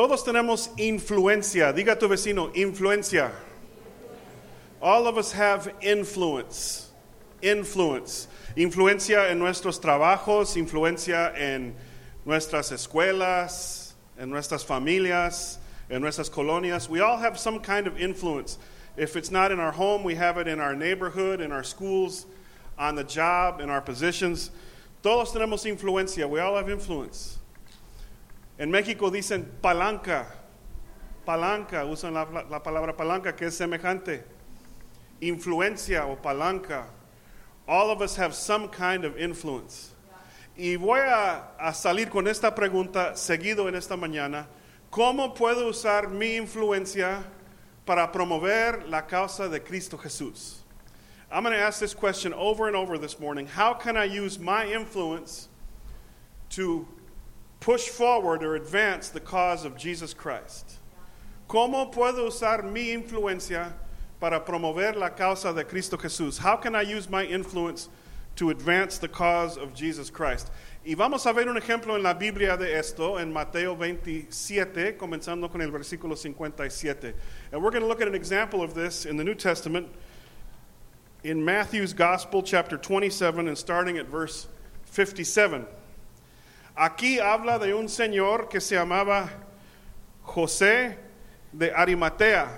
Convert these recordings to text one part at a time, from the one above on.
Todos tenemos influencia. Diga a tu vecino, influencia. All of us have influence. Influence. Influencia en nuestros trabajos, influencia en nuestras escuelas, en nuestras familias, en nuestras colonias. We all have some kind of influence. If it's not in our home, we have it in our neighborhood, in our schools, on the job, in our positions. Todos tenemos influencia. We all have influence. En México dicen palanca. Palanca, usan la, la palabra palanca que es semejante. Influencia o palanca. All of us have some kind of influence. Y voy a, a salir con esta pregunta seguido en esta mañana. ¿Cómo puedo usar mi influencia para promover la causa de Cristo Jesús? I'm going to ask this question over and over this morning. How can I use my influence to push forward or advance the cause of Jesus Christ? ¿Cómo puedo usar mi influencia para promover la causa de Cristo Jesús? How can I use my influence to advance the cause of Jesus Christ? Y vamos a ver un ejemplo en la Biblia de esto, en Mateo 27, comenzando con el versículo 57. And we're going to look at an example of this in the New Testament in Matthew's Gospel, chapter 27, and starting at verse 57. Aquí habla de un señor que se llamaba José de Arimatea.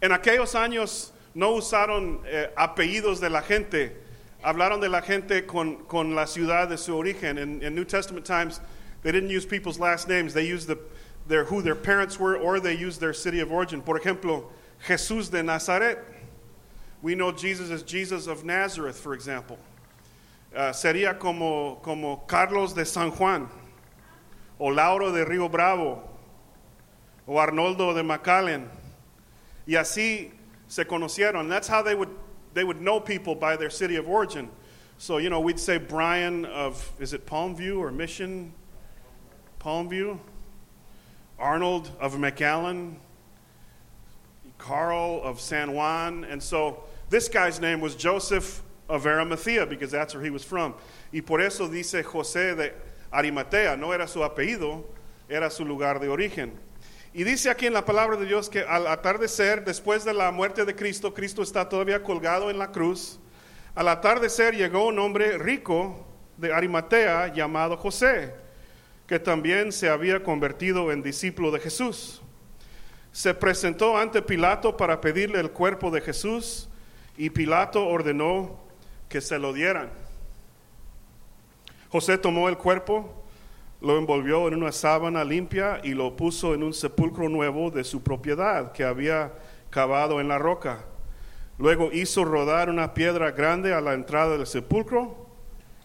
En aquellos años no usaron eh, apellidos de la gente, hablaron de la gente con, con la ciudad de su origen. In, New Testament times, they didn't use people's last names, they used the, their, who their parents were or they used their city of origin. Por ejemplo, Jesús de Nazaret. We know Jesus as Jesus of Nazareth, for example. Uh, sería como, como Carlos de San Juan, o Lauro de Río Bravo, o Arnoldo de McAllen. Y así se conocieron. That's how they would, they would know people by their city of origin. So, you know, we'd say Brian of, is it Palmview or Mission? Palmview? Arnold of McAllen? Carl of San Juan. And so this guy's name was Joseph of Arimathea because that's where he was from. Y por eso dice José de Arimatea, no era su apellido, era su lugar de origen. Y dice aquí en la palabra de Dios que al atardecer, después de la muerte de Cristo, Cristo está todavía colgado en la cruz. Al atardecer llegó un hombre rico de Arimatea llamado José, que también se había convertido en discípulo de Jesús. Se presentó ante Pilato para pedirle el cuerpo de Jesús y Pilato ordenó que se lo dieran. José tomó el cuerpo, lo envolvió en una sábana limpia y lo puso en un sepulcro nuevo de su propiedad que había cavado en la roca. Luego hizo rodar una piedra grande a la entrada del sepulcro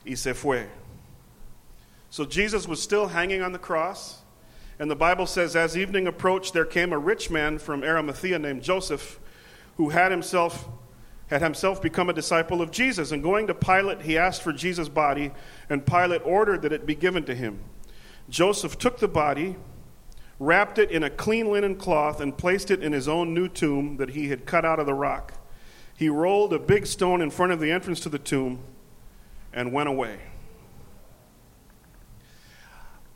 y se fue. So Jesus was still hanging on the cross. And the Bible says, as evening approached, there came a rich man from Arimathea named Joseph, who had himself had himself become a disciple of Jesus. And going to Pilate, he asked for Jesus' body, and Pilate ordered that it be given to him. Joseph took the body, wrapped it in a clean linen cloth, and placed it in his own new tomb that he had cut out of the rock. He rolled a big stone in front of the entrance to the tomb and went away.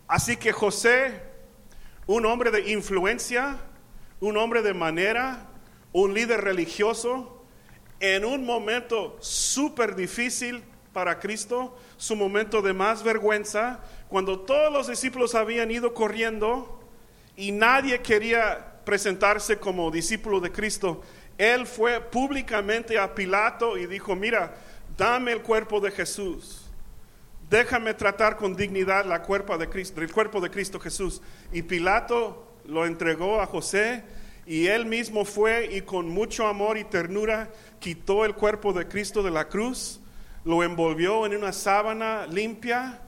Así que José, un hombre de influencia, un hombre de manera, un líder religioso, en un momento súper difícil para Cristo, su momento de más vergüenza, cuando todos los discípulos habían ido corriendo y nadie quería presentarse como discípulo de Cristo, él fue públicamente a Pilato y dijo, mira, dame el cuerpo de Jesús. Déjame tratar con dignidad la cuerpo de Cristo, el cuerpo de Cristo Jesús. Y Pilato lo entregó a José y él mismo fue y con mucho amor y ternura quitó el cuerpo de Cristo de la cruz, lo envolvió en una sábana limpia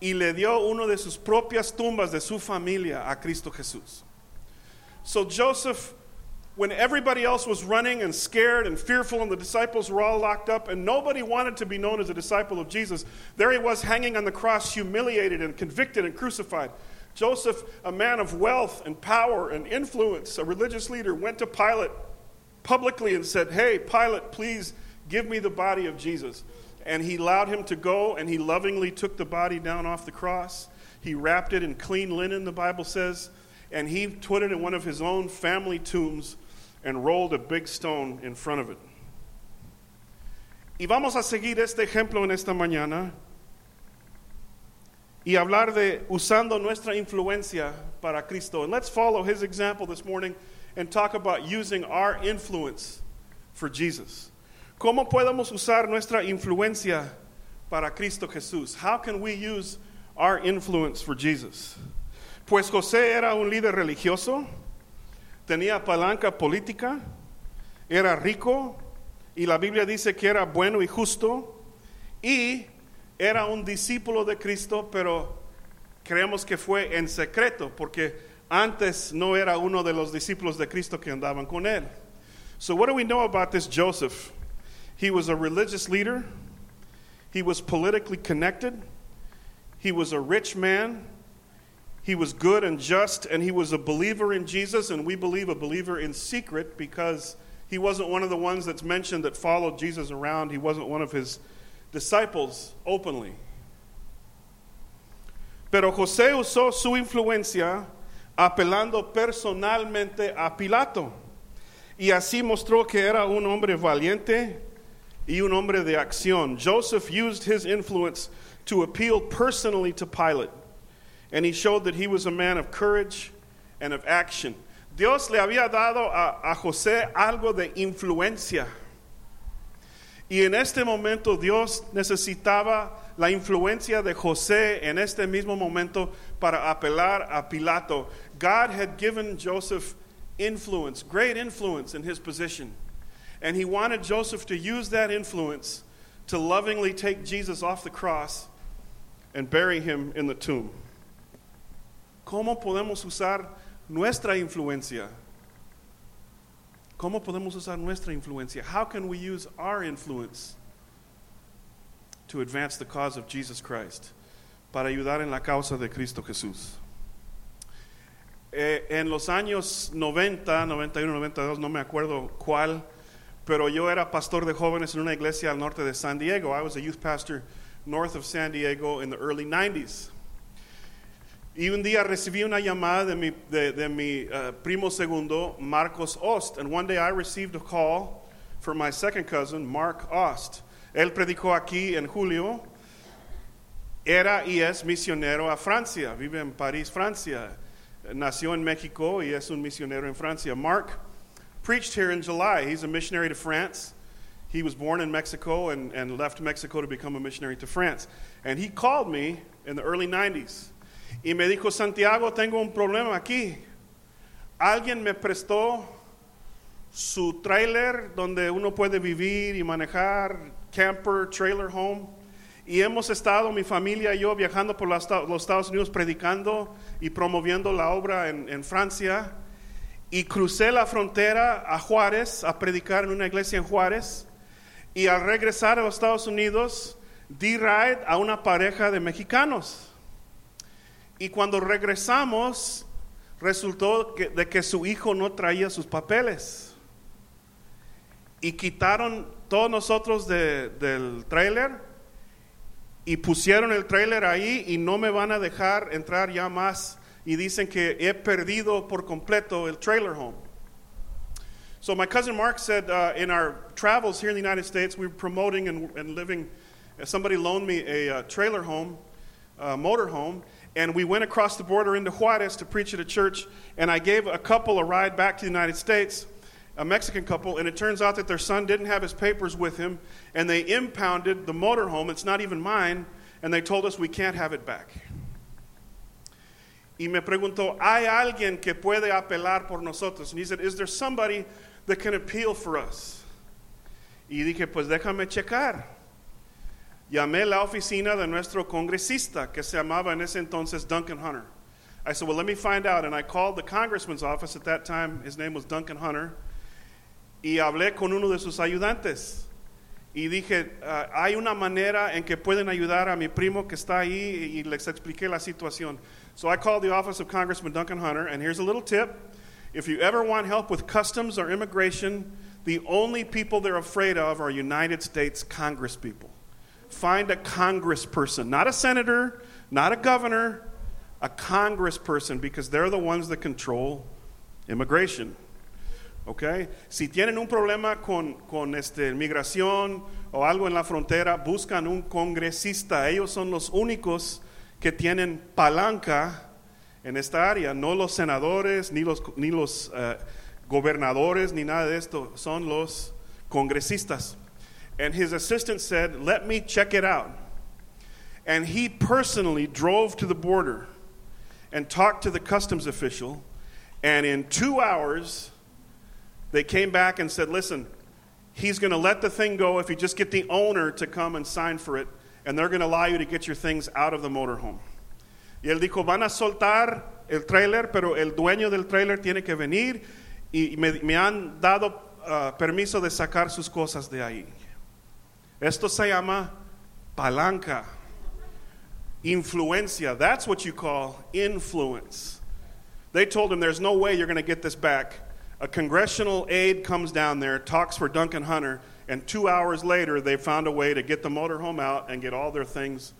y le dio uno de sus propias tumbas de su familia a Cristo Jesús. So Joseph, when everybody else was running and scared and fearful, and the disciples were all locked up, and nobody wanted to be known as a disciple of Jesus, there he was hanging on the cross, humiliated and convicted and crucified. Joseph, a man of wealth and power and influence, a religious leader, went to Pilate publicly and said, Hey, Pilate, please give me the body of Jesus. And he allowed him to go, and he lovingly took the body down off the cross. He wrapped it in clean linen, the Bible says, and he put it in one of his own family tombs and rolled a big stone in front of it. Y vamos a seguir este ejemplo en esta mañana y hablar de usando nuestra influencia para Cristo. And let's follow his example this morning and talk about using our influence for Jesus. ¿Cómo podemos usar nuestra influencia para Cristo Jesús? How can we use our influence for Jesus? Pues José era un líder religioso, tenía palanca política, era rico y la Biblia dice que era bueno y justo y era un discípulo de Cristo, pero creemos que fue en secreto porque antes no era uno de los discípulos de Cristo que andaban con él. So what do we know about this Joseph? He was a religious leader. He was politically connected. He was a rich man. He was good and just, and he was a believer in Jesus, and we believe a believer in secret because he wasn't one of the ones that's mentioned that followed Jesus around. He wasn't one of his disciples openly. Pero José usó su influencia apelando personalmente a Pilato. Y así mostró que era un hombre valiente y un hombre de acción. Joseph used his influence to appeal personally to Pilate, and he showed that he was a man of courage and of action. Dios le había dado a, José algo de influencia. Y en este momento Dios necesitaba la influencia de José en este mismo momento para apelar a Pilato. God had given Joseph influence, great influence in his position. And he wanted Joseph to use that influence to lovingly take Jesus off the cross and bury him in the tomb. ¿Cómo podemos usar nuestra influencia? ¿Cómo podemos usar nuestra influencia? How can we use our influence to advance the cause of Jesus Christ? Para ayudar en la causa de Cristo Jesús. Eh, en los años 90, 91, 92, no me acuerdo cuál, pero yo era pastor de jóvenes en una iglesia al norte de San Diego. I was a youth pastor north of San Diego in the early 90s. Y un día recibí una llamada de mi, de, de mi uh, primo segundo, Marcos Ost. And one day I received a call from my second cousin, Mark Ost. Él predicó aquí en julio. Era y es misionero a Francia. Vive en París, Francia. Nació en México y es un misionero en Francia. Mark preached here in July. He's a missionary to France. He was born in Mexico and, and left Mexico to become a missionary to France. And he called me in the early 90s. Y me dijo, Santiago, tengo un problema aquí. Alguien me prestó su trailer donde uno puede vivir y manejar, camper, trailer home. Y hemos estado, mi familia y yo, viajando por los Estados Unidos predicando y promoviendo la obra en, Francia. Y crucé la frontera a Juárez a predicar en una iglesia en Juárez. Y al regresar a los Estados Unidos, di ride a una pareja de mexicanos. Y cuando regresamos, resultó que, de que su hijo no traía sus papeles. Y quitaron todos nosotros de, del trailer y pusieron el trailer ahí y no me van a dejar entrar ya más. Y dicen que he perdido por completo el trailer home. So my cousin Mark said uh, in our travels here in the United States, we were promoting and, and living. Somebody loaned me a uh, trailer home, uh, motor home, and we went across the border into Juarez to preach at a church. And I gave a couple a ride back to the United States, a Mexican couple, and it turns out that their son didn't have his papers with him, and they impounded the motor home. It's not even mine, and they told us we can't have it back. Y me preguntó, ¿hay alguien que puede apelar por nosotros? And he said, Is there somebody that can appeal for us? Y dije, pues déjame checar. Llamé la oficina de nuestro congresista que se llamaba en ese entonces Duncan Hunter. I said, well, let me find out. And I called the congressman's office at that time. His name was Duncan Hunter. Y hablé con uno de sus ayudantes. Y dije, uh, hay una manera en que pueden ayudar a mi primo que está ahí y les expliqué la situación. So I called the office of Congressman Duncan Hunter, and here's a little tip. If you ever want help with customs or immigration, the only people they're afraid of are United States Congress people. Find a congressperson, not a senator, not a governor, a congressperson because they're the ones that control immigration. Okay? Si tienen un problema con, con este, migración o algo en la frontera, buscan un congresista. Ellos son los únicos que tienen palanca en esta área, no los senadores, ni los, ni los uh, gobernadores, ni nada de esto, son los congresistas. And his assistant said, Let me check it out. And he personally drove to the border and talked to the customs official. And in two hours, they came back and said, Listen, he's going to let the thing go if you just get the owner to come and sign for it, and they're going to allow you to get your things out of the motorhome. Y él dijo, van a soltar el trailer, pero el dueño del trailer tiene que venir y me, me han dado uh, permiso de sacar sus cosas de ahí. Esto se llama palanca, influencia. That's what you call influence. They told him, There's no way you're going to get this back. A congressional aide comes down there, talks for Duncan Hunter, and two hours later, they found a way to get the motorhome out and get all their things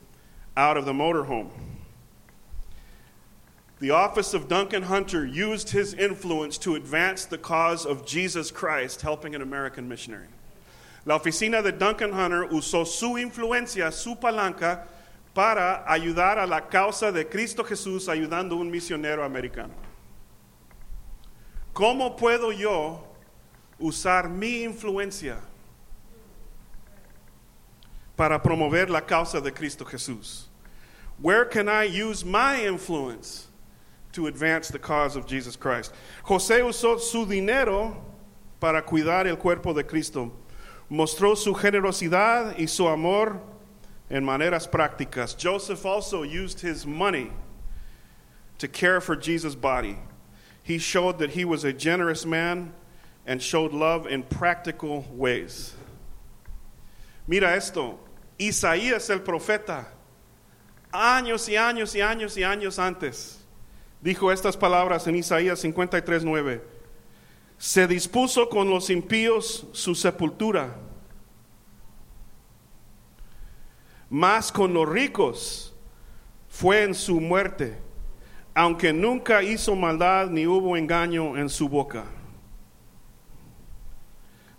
out of the motorhome. The office of Duncan Hunter used his influence to advance the cause of Jesus Christ, helping an American missionary. La oficina de Duncan Hunter usó su influencia, su palanca, para ayudar a la causa de Cristo Jesús, ayudando a un misionero americano. ¿Cómo puedo yo usar mi influencia para promover la causa de Cristo Jesús? Where can I use my influence to advance the cause of Jesus Christ? José usó su dinero para cuidar el cuerpo de Cristo. Mostró su generosidad y su amor en maneras prácticas. Joseph also used his money to care for Jesus' body. He showed that he was a generous man and showed love in practical ways. Mira esto, Isaías el profeta, años y años y años y años antes, dijo estas palabras en Isaías 53:9. Se dispuso con los impíos su sepultura, más con los ricos fue en su muerte, aunque nunca hizo maldad ni hubo engaño en su boca.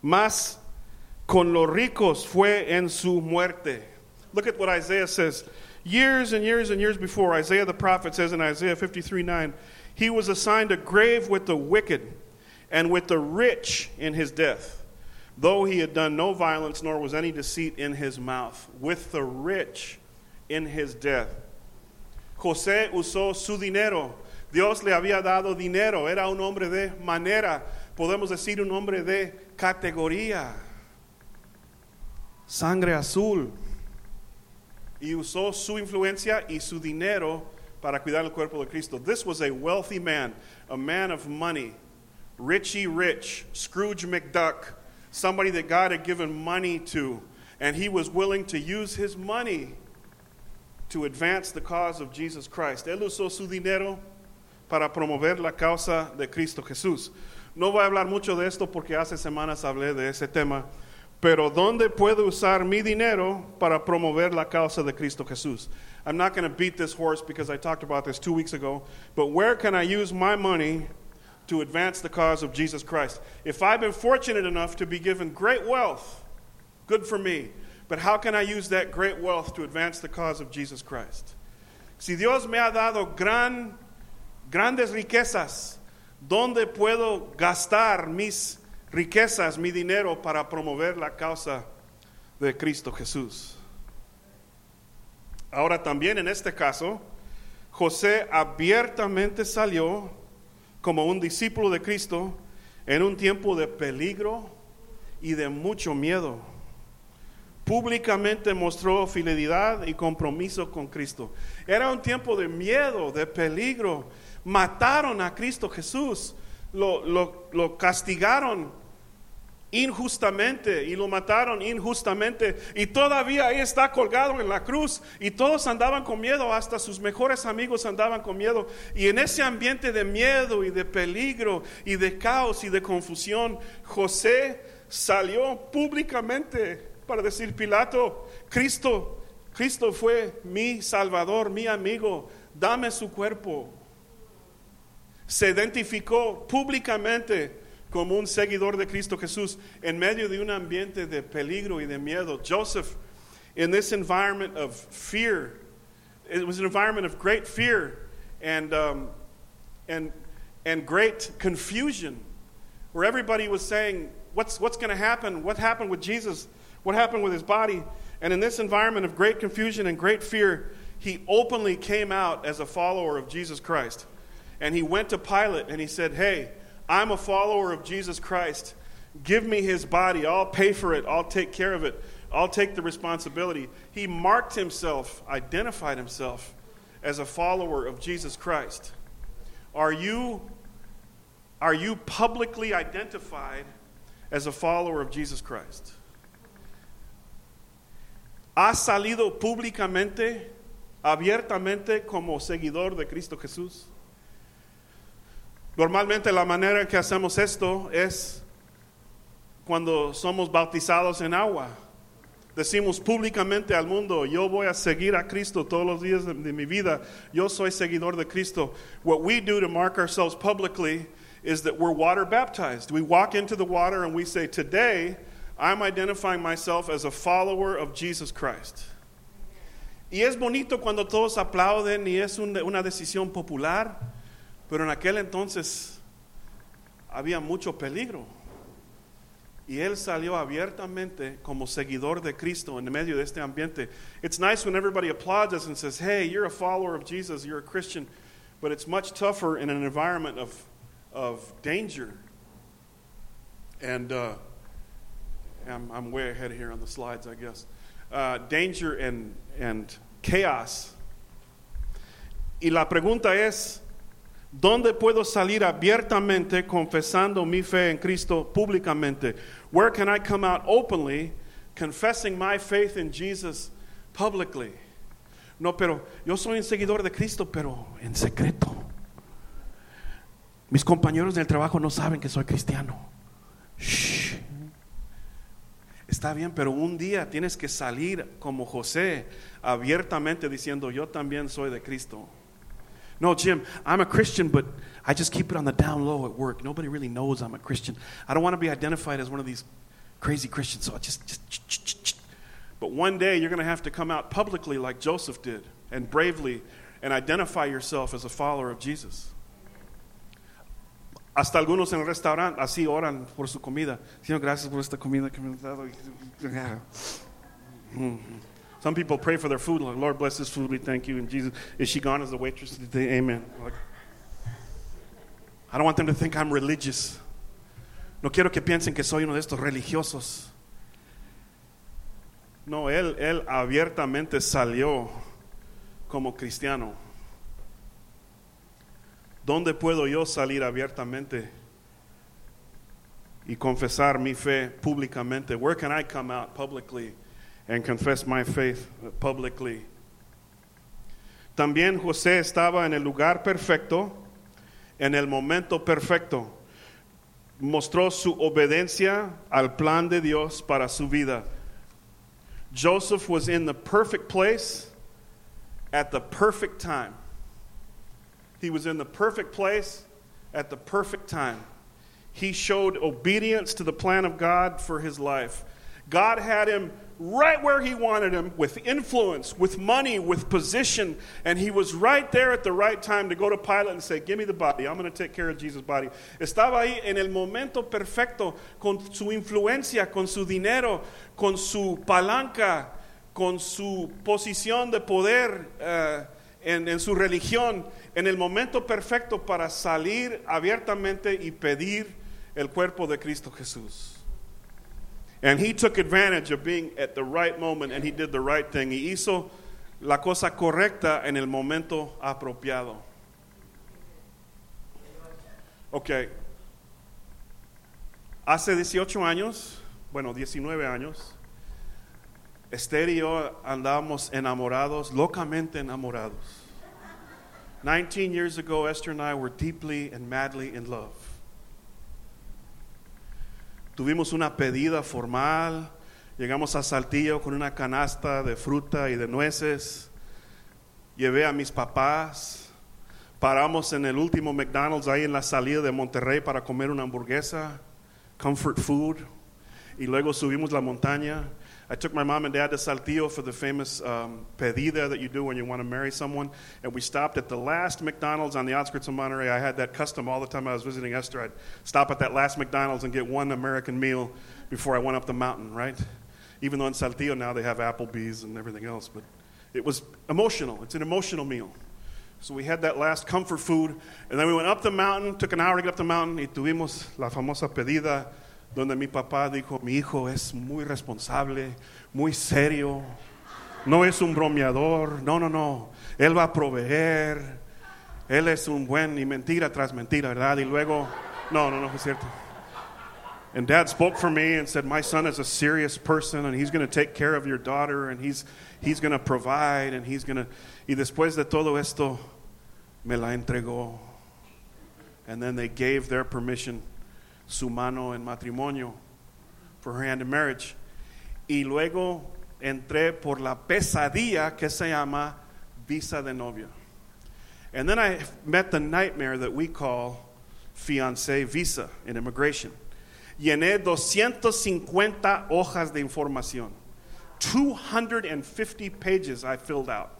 Más con los ricos fue en su muerte. Look at what Isaiah says. Years and years and years before, Isaiah the prophet says in Isaiah 53 9, he was assigned a grave with the wicked and with the rich in his death, though he had done no violence, nor was any deceit in his mouth. With the rich in his death. José usó su dinero. Dios le había dado dinero. Era un hombre de manera. Podemos decir un hombre de categoría. Sangre azul. Y usó su influencia y su dinero para cuidar el cuerpo de Cristo. This was a wealthy man, a man of money. Richie Rich, Scrooge McDuck, somebody that God had given money to, and he was willing to use his money to advance the cause of Jesus Christ. Él usó su dinero para promover la causa de Cristo Jesús. No voy a hablar mucho de esto porque hace semanas hablé de ese tema, pero ¿dónde puedo usar mi dinero para promover la causa de Cristo Jesús? I'm not going to beat this horse because I talked about this two weeks ago, but where can I use my money to advance the cause of Jesus Christ? If I've been fortunate enough to be given great wealth, good for me. But how can I use that great wealth to advance the cause of Jesus Christ? Si Dios me ha dado gran, grandes riquezas, ¿dónde puedo gastar mis riquezas, mi dinero para promover la causa de Cristo Jesús? Ahora también en este caso, José abiertamente salió como un discípulo de Cristo en un tiempo de peligro y de mucho miedo públicamente mostró fidelidad y compromiso con Cristo. Era un tiempo de miedo, de peligro. Mataron a Cristo Jesús, lo, lo, castigaron injustamente y lo mataron injustamente y todavía ahí está colgado en la cruz y todos andaban con miedo, hasta sus mejores amigos andaban con miedo y en ese ambiente de miedo y de peligro y de caos y de confusión, José salió públicamente para decir, Pilato, Cristo, Cristo fue mi salvador, mi amigo. dame su cuerpo. Se identificó públicamente como un seguidor de Cristo Jesús en medio de un ambiente de peligro y de miedo. Joseph, in this environment of fear, it was an environment of great fear and, um, and, and great confusion, where everybody was saying, What's, what's going to happen? What happened with Jesus? What happened with his body? And in this environment of great confusion and great fear, he openly came out as a follower of Jesus Christ. And he went to Pilate and he said, Hey, I'm a follower of Jesus Christ. Give me his body. I'll pay for it. I'll take care of it. I'll take the responsibility. He marked himself, identified himself as a follower of Jesus Christ. Are you, are you publicly identified as a follower of Jesus Christ? ¿Has salido públicamente, abiertamente como seguidor de Cristo Jesús? Normalmente la manera en que hacemos esto es cuando somos bautizados en agua. Decimos públicamente al mundo, yo voy a seguir a Cristo todos los días de, mi vida. Yo soy seguidor de Cristo. What we do to mark ourselves publicly is that we're water baptized. We walk into the water and we say, Today, I'm identifying myself as a follower of Jesus Christ. Y es bonito cuando todos aplauden y es un, una decisión popular, pero en aquel entonces había mucho peligro. Y él salió abiertamente como seguidor de Cristo en medio de este ambiente. It's nice when everybody applauds us and says, hey, you're a follower of Jesus, you're a Christian. But it's much tougher in an environment of, of danger. And uh, I'm, I'm, way ahead here on the slides, I guess. Uh, danger and, and chaos. Y la pregunta es, ¿Dónde puedo salir abiertamente confesando mi fe en Cristo públicamente? Where can I come out openly confessing my faith in Jesus publicly? No, pero yo soy un seguidor de Cristo, pero en secreto. Mis compañeros del trabajo no saben que soy cristiano. Shh. Está bien, pero un día tienes que salir como José abiertamente diciendo, yo también soy de Cristo. No, Jim, I'm a Christian, but I just keep it on the down low at work. Nobody really knows I'm a Christian. I don't want to be identified as one of these crazy Christians, so I just, just. But one day you're going to have to come out publicly like Joseph did and bravely and identify yourself as a follower of Jesus. Hasta algunos en el restaurante así oran por su comida. Señor, gracias por esta comida que me has dado. Mm-hmm. Some people pray for their food, like, Lord, bless this food, we thank you. And Jesus, is she gone as the waitress today? Amen. Like, I don't want them to think I'm religious. No quiero que piensen que soy uno de estos religiosos. No, él, él abiertamente salió como cristiano. ¿Dónde puedo yo salir abiertamente y confesar mi fe públicamente? Where can I come out publicly? And confess my faith publicly. También José estaba en el lugar perfecto, en el momento perfecto. Mostró su obediencia al plan de Dios para su vida. Joseph was in the perfect place at the perfect time. He was in the perfect place at the perfect time. He showed obedience to the plan of God for his life. God had him right where he wanted him with influence, with money, with position. And he was right there at the right time to go to Pilate and say, Give me the body. I'm going to take care of Jesus' body. Estaba ahí en el momento perfecto con su influencia, con su dinero, con su palanca, con su posición de poder uh, en, en su religión, en el momento perfecto para salir abiertamente y pedir el cuerpo de Cristo Jesús. And he took advantage of being at the right moment and he did the right thing. Y hizo la cosa correcta en el momento apropiado. Ok. Hace 18 años, bueno, 19 años, Esther y yo andábamos enamorados, locamente enamorados. 19 years ago, Esther and I were deeply and madly in love. Tuvimos una pedida formal, llegamos a Saltillo con una canasta de fruta y de nueces. llevé a mis papás, paramos en el último McDonald's ahí en la salida de Monterrey para comer una hamburguesa, comfort food, y luego subimos la montaña. I took my mom and dad to Saltillo for the famous um, pedida that you do when you want to marry someone. And we stopped at the last McDonald's on the outskirts of Monterrey. I had that custom all the time I was visiting Esther. I'd stop at that last McDonald's and get one American meal before I went up the mountain, right? Even though in Saltillo now they have Applebee's and everything else. But it was emotional. It's an emotional meal. So we had that last comfort food. And then we went up the mountain, took an hour to get up the mountain, y tuvimos la famosa pedida donde mi papá dijo, mi hijo es muy responsable, muy serio, no es un bromeador, no, no, no, él va a proveer, él es un buen y mentira tras mentira, ¿verdad? Y luego, no, no, no, es cierto. And dad spoke for me and said, My son is a serious person and he's going to take care of your daughter and he's, he's going to provide and he's going to. Y después de todo esto, me la entregó. And then they gave their permission su mano en matrimonio for her hand in marriage. Y luego entré por la pesadilla que se llama visa de novia. And then I met the nightmare that we call fiancé visa in immigration. Llené 250 hojas de información. 250 pages I filled out.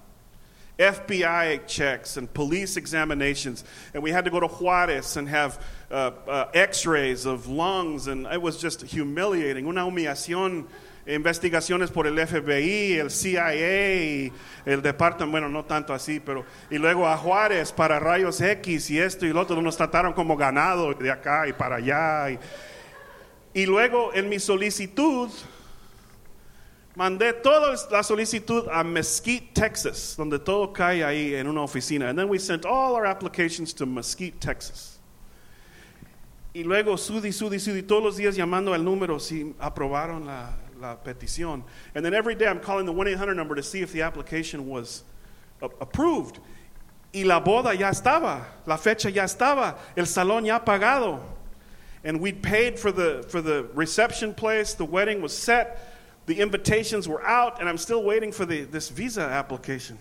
FBI checks and police examinations. And we had to go to Juarez and have uh, uh, x rays of lungs. And it was just humiliating. Una humillación. Investigaciones por el FBI, el CIA, el departamento, bueno, no tanto así, pero. Y luego a Juárez para rayos X y esto y lo otro. Nos trataron como ganado de acá y para allá. Y, y luego en mi solicitud Mandé toda la solicitud a Mesquite, Texas, donde todo cae ahí en una oficina. And then we sent all our applications to Mesquite, Texas. Y luego sudi, sudi, sudi, todos los días llamando al número si aprobaron la, la petición. And then every day I'm calling the 1-800 number to see if the application was approved. Y la boda ya estaba, la fecha ya estaba, el salón ya pagado. And we paid for the, for the reception place, the wedding was set. The invitations were out, and I'm still waiting for the, this visa application.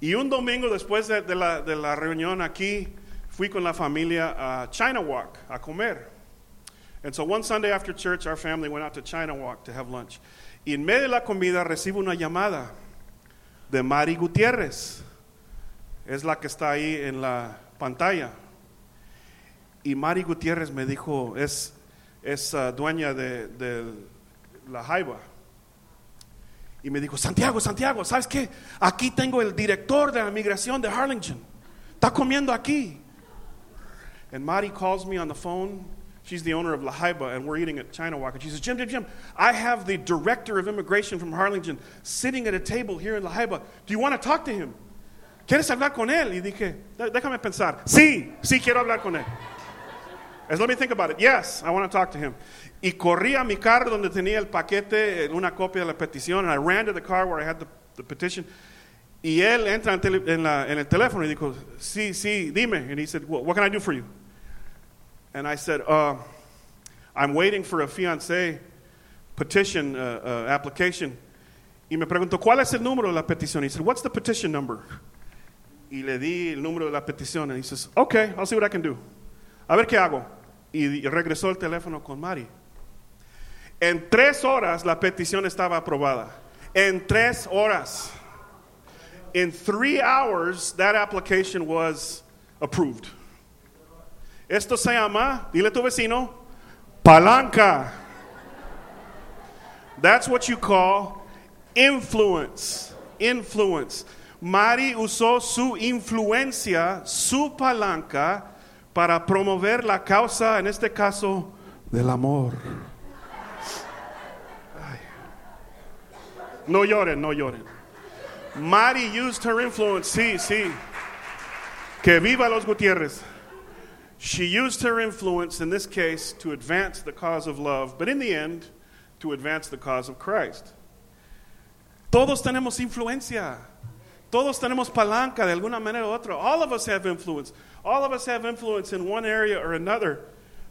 Y un domingo después de, de, la, de la reunión aquí, fui con la familia a China Walk a comer. And so one Sunday after church, our family went out to China Walk to have lunch. Y en medio de la comida recibo una llamada de Mari Gutiérrez. Es la que está ahí en la pantalla. Y Mari Gutiérrez me dijo, es, es uh, dueña de, de la Jaiba. Y me dijo, Santiago, Santiago, ¿sabes qué? Aquí tengo el director de la migración de Harlingen. Está comiendo aquí. And Mari calls me on the phone. She's the owner of La Jaiba, and we're eating at China Walk. And she says, Jim, Jim, Jim, I have the director of immigration from Harlingen sitting at a table here in La Jaiba. Do you want to talk to him? ¿Quieres hablar con él? Y dije, déjame pensar. Sí, sí quiero hablar con él. As let me think about it. Yes, I want to talk to him. Y corrí a mi carro donde tenía el paquete, una copia de la petición. And I ran to the car where I had the, the petition. Y él entra en, tele, en, la, en, el teléfono y dijo, sí, sí, dime. And he said, well, what can I do for you? And I said, uh, I'm waiting for a fiancé petition uh, uh, application. Y me preguntó, ¿cuál es el número de la petición? He said, what's the petition number? Y le di el número de la petición. And he says, okay, I'll see what I can do. A ver qué hago. Y regresó el teléfono con Mari. En tres horas la petición estaba aprobada. En tres horas. In three hours, that application was approved. Esto se llama, dile a tu vecino, palanca. That's what you call influence. Influence. Mari usó su influencia, su palanca, para promover la causa, en este caso, del amor. No lloren, no lloren. Mari used her influence, sí, sí. Que viva los Gutierrez. She used her influence in this case to advance the cause of love, but in the end, to advance the cause of Christ. Todos tenemos influencia. Todos tenemos palanca de alguna manera u otra. All of us have influence. All of us have influence in one area or another.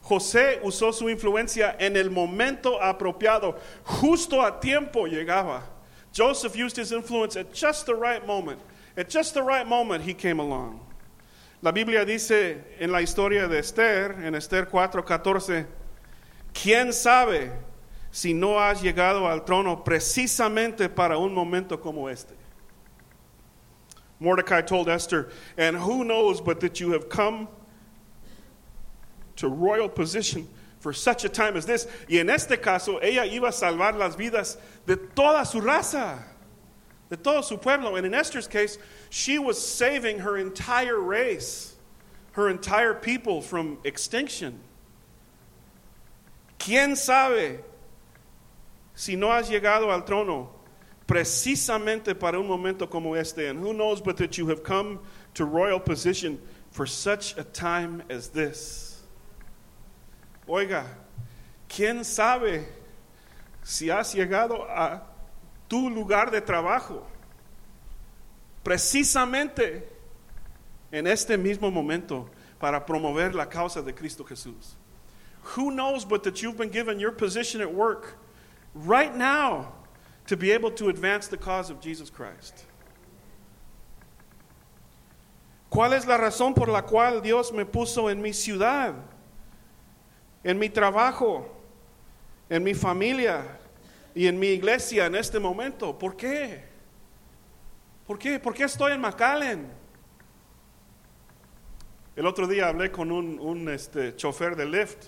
José usó su influencia en el momento apropiado. Justo a tiempo llegaba. Joseph used his influence at just the right moment. At just the right moment, he came along. La Biblia dice en la historia de Esther, en Esther 4:14, ¿quién sabe si no has llegado al trono precisamente para un momento como este? Mordecai told Esther, and who knows but that you have come to royal position for such a time as this. Y en este caso, ella iba a salvar las vidas de toda su raza, de todo su pueblo. And in Esther's case, she was saving her entire race, her entire people from extinction. ¿Quién sabe si no has llegado al trono precisamente para un momento como este? And who knows but that you have come to royal position for such a time as this? Oiga, ¿quién sabe si has llegado a tu lugar de trabajo? Precisamente en este mismo momento para promover la causa de Cristo Jesús. Who knows but that you've been given your position at work right now to be able to advance the cause of Jesus Christ? ¿Cuál es la razón por la cual Dios me puso en mi ciudad? en mi trabajo, en mi familia y en mi iglesia en este momento. ¿Por qué? ¿Por qué? ¿Por qué estoy en McAllen? El otro día hablé con un, este, chofer de Lyft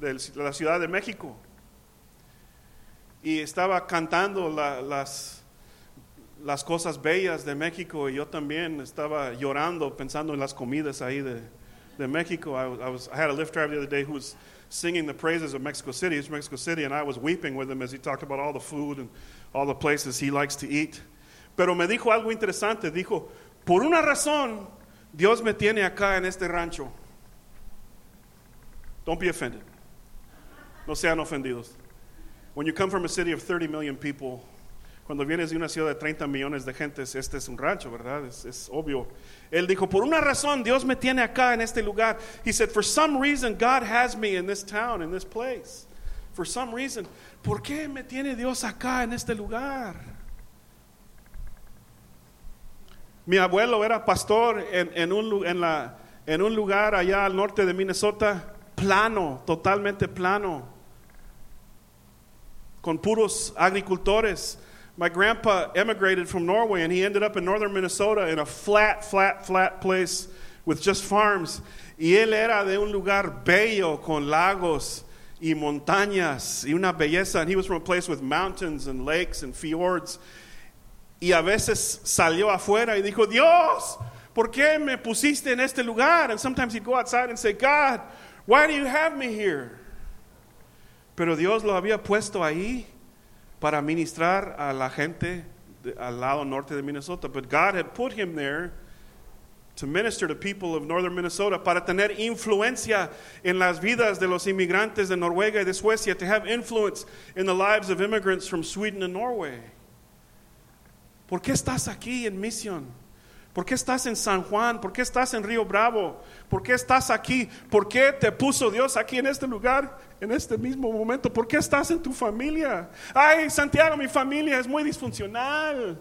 de la Ciudad de México y estaba cantando las, las cosas bellas de México y yo también estaba llorando pensando en las comidas ahí de, de México. I, was, I had a Lyft driver the other day who was singing the praises of Mexico City. It's Mexico City, and I was weeping with him as he talked about all the food and all the places he likes to eat. Pero me dijo algo interesante. Dijo, por una razón, Dios me tiene acá en este rancho. Don't be offended. No sean ofendidos. When you come from a city of 30 million people, cuando vienes de una ciudad de 30 millones de gentes, este es un rancho, ¿verdad? Es, obvio. Él dijo, por una razón Dios me tiene acá en este lugar. He said, for some reason God has me in this town, in this place. For some reason. ¿Por qué me tiene Dios acá en este lugar? Mi abuelo era pastor en un lugar allá al norte de Minnesota, plano, totalmente plano, con puros agricultores. My grandpa emigrated from Norway and he ended up in northern Minnesota in a flat, flat, flat place with just farms. Y él era de un lugar bello con lagos y montañas y una belleza. And he was from a place with mountains and lakes and fjords. Y a veces salió afuera y dijo, Dios, ¿por qué me pusiste en este lugar? And sometimes he'd go outside and say, God, why do you have me here? Pero Dios lo había puesto ahí para ministrar a la gente al lado norte de Minnesota. But God had put him there to minister to people of northern Minnesota, para tener influencia en las vidas de los inmigrantes de Noruega y de Suecia, to have influence in the lives of immigrants from Sweden and Norway. ¿Por qué estás aquí en misión? ¿Por qué estás en San Juan? ¿Por qué estás en Río Bravo? ¿Por qué estás aquí? ¿Por qué te puso Dios aquí en este lugar, en este mismo momento? ¿Por qué estás en tu familia? Ay, Santiago, mi familia es muy disfuncional.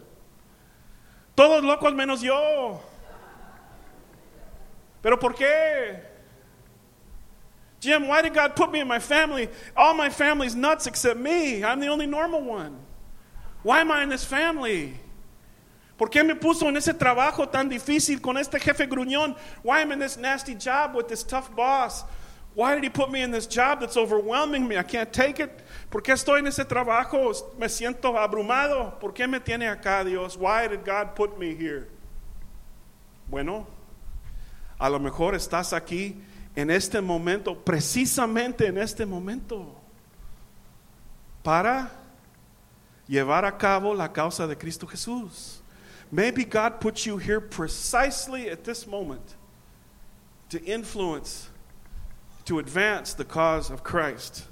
Todos locos menos yo. ¿Pero por qué? Jim, why did God put me in my family? All my family's nuts except me. I'm the only normal one. Why am I in this family? ¿Por qué me puso en ese trabajo tan difícil con este jefe gruñón? Why am I in this nasty job with this tough boss? Why did he put me in this job that's overwhelming me? I can't take it. ¿Por qué estoy en ese trabajo? Me siento abrumado. ¿Por qué me tiene acá, Dios? Why did God put me here? Bueno, a lo mejor estás aquí en este momento, precisamente en este momento, para llevar a cabo la causa de Cristo Jesús. Maybe God put you here precisely at this moment to influence, to advance the cause of Christ.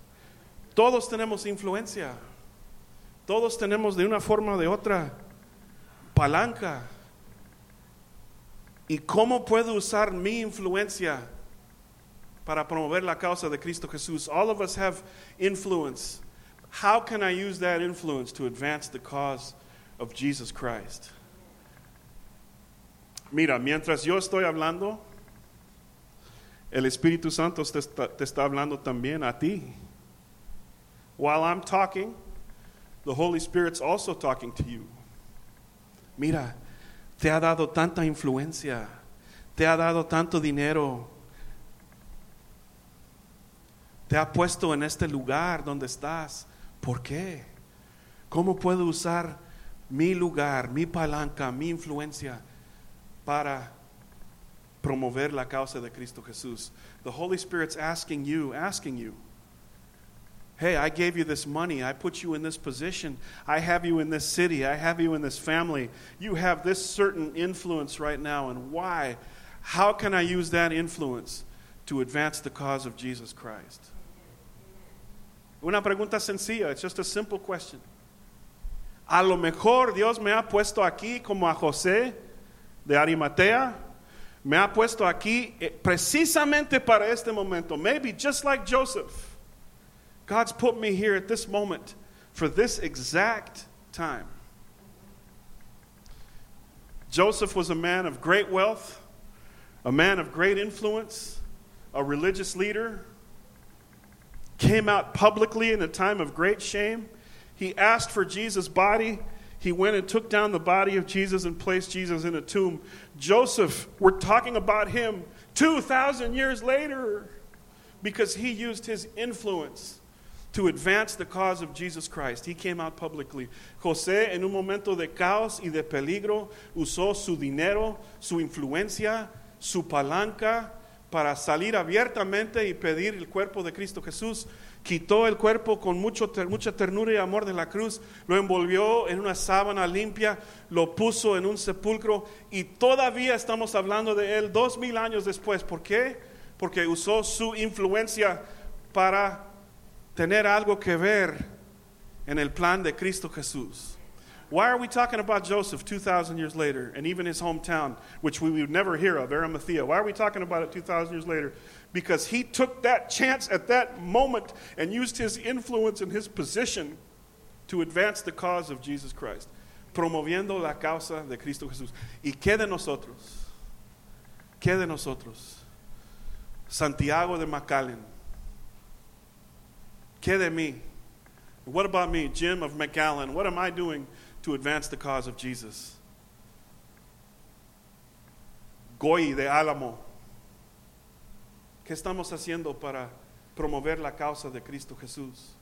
Todos tenemos influencia. Todos tenemos de una forma o de otra palanca. ¿Y cómo puedo usar mi influencia para promover la causa de Cristo Jesús? All of us have influence. How can I use that influence to advance the cause of Jesus Christ. Mira, mientras yo estoy hablando, el Espíritu Santo te está, hablando también a ti. While I'm talking, the Holy Spirit's also talking to you. Mira, te ha dado tanta influencia, te ha dado tanto dinero, te ha puesto en este lugar donde estás. ¿Por qué? ¿Cómo puedo usar mi lugar, mi palanca, mi influencia para promover la causa de Cristo Jesús? The Holy Spirit's asking you, asking you. Hey, I gave you this money. I put you in this position. I have you in this city. I have you in this family. You have this certain influence right now. And why? How can I use that influence to advance the cause of Jesus Christ? Una pregunta sencilla. It's just a simple question. A lo mejor Dios me ha puesto aquí como a José de Arimatea. Me ha puesto aquí eh, precisamente para este momento. Maybe just like Joseph. God's put me here at this moment for this exact time. Joseph was a man of great wealth, a man of great influence, a religious leader, came out publicly in a time of great shame. He asked for Jesus' body. He went and took down the body of Jesus and placed Jesus in a tomb. Joseph, we're talking about him 2,000 years later because he used his influence to advance the cause of Jesus Christ. He came out publicly. José, en un momento de caos y de peligro, usó su dinero, su influencia, su palanca para salir abiertamente y pedir el cuerpo de Cristo Jesús. Quitó el cuerpo con mucho, mucha ternura y amor de la cruz, lo envolvió en una sábana limpia, lo puso en un sepulcro y todavía estamos hablando de él dos mil años después. ¿Por qué? Porque usó su influencia para tener algo que ver en el plan de Cristo Jesús. Why are we talking about Joseph 2,000 years later and even his hometown, which we would never hear of, Arimathea? Why are we talking about it 2,000 years later? Because he took that chance at that moment and used his influence and his position to advance the cause of Jesus Christ, promoviendo la causa de Cristo Jesús. ¿Y qué de nosotros? ¿Qué de nosotros? Santiago de McAllen ¿Qué de mí? What about me, Jim of McAllen? What am I doing to advance the cause of Jesus? Goy de Álamo. ¿Qué estamos haciendo para promover la causa de Cristo Jesús?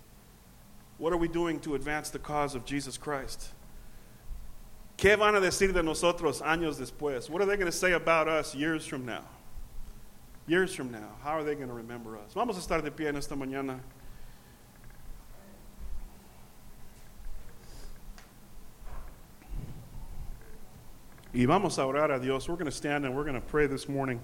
What are we doing to advance the cause of Jesus Christ? ¿Qué van a decir de nosotros años después? What are they going to say about us years from now? Years from now, how are they going to remember us? Vamos a estar de pie en esta mañana. Y vamos a orar a Dios. We're going to stand and we're going to pray this morning.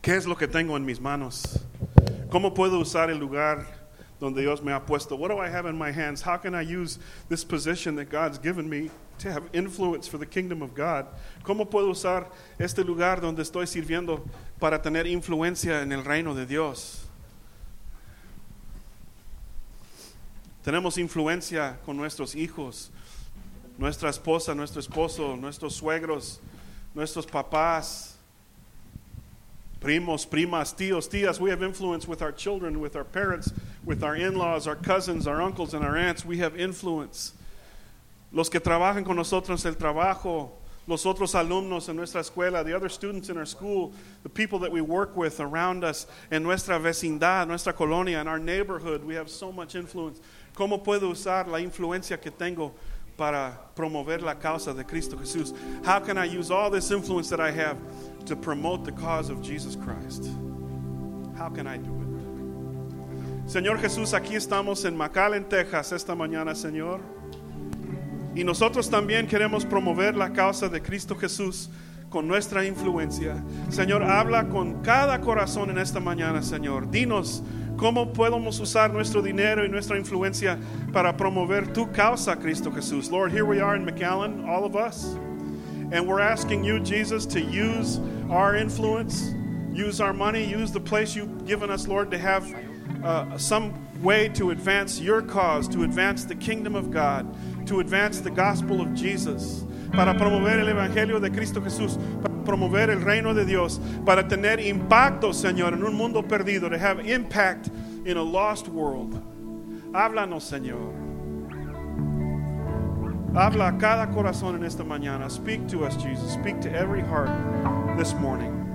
¿Qué es lo que tengo en mis manos? ¿Cómo puedo usar el lugar donde Dios me ha puesto? What do I have in my hands? How can I use this position that God's given me to have influence for the kingdom of God? ¿Cómo puedo usar este lugar donde estoy sirviendo para tener influencia en el reino de Dios? Tenemos influencia con nuestros hijos, nuestra esposa, nuestro esposo, nuestros suegros, nuestros papás, primos, primas, tíos, tías. We have influence with our children, with our parents, with our in laws, our cousins, our uncles, and our aunts. We have influence. Los que trabajan con nosotros el trabajo, los otros alumnos en nuestra escuela, the other students in our school, the people that we work with around us, en nuestra vecindad, nuestra colonia, in our neighborhood. We have so much influence. ¿Cómo puedo usar la influencia que tengo para promover la causa de Cristo Jesús? How can I use all this influence that I have to promote the cause of Jesus Christ? How can I do it? Señor Jesús, aquí estamos en McAllen, Texas, esta mañana, Señor. Y nosotros también queremos promover la causa de Cristo Jesús con nuestra influencia. Señor, habla con cada corazón en esta mañana, Señor. Dinos cómo podemos usar nuestro dinero y nuestra influencia para promover tu causa, Cristo Jesús. Lord, here we are in McAllen, all of us. And we're asking you, Jesus, to use our influence, use our money, use the place you've given us, Lord, to have uh, some way to advance your cause, to advance the kingdom of God, to advance the gospel of Jesus, para promover el evangelio de Cristo Jesús, para promover el reino de Dios, para tener impacto, Señor, en un mundo perdido, to have impact in a lost world. Háblanos, Señor. Habla a cada corazón en esta mañana. Speak to us, Jesus. Speak to every heart this morning.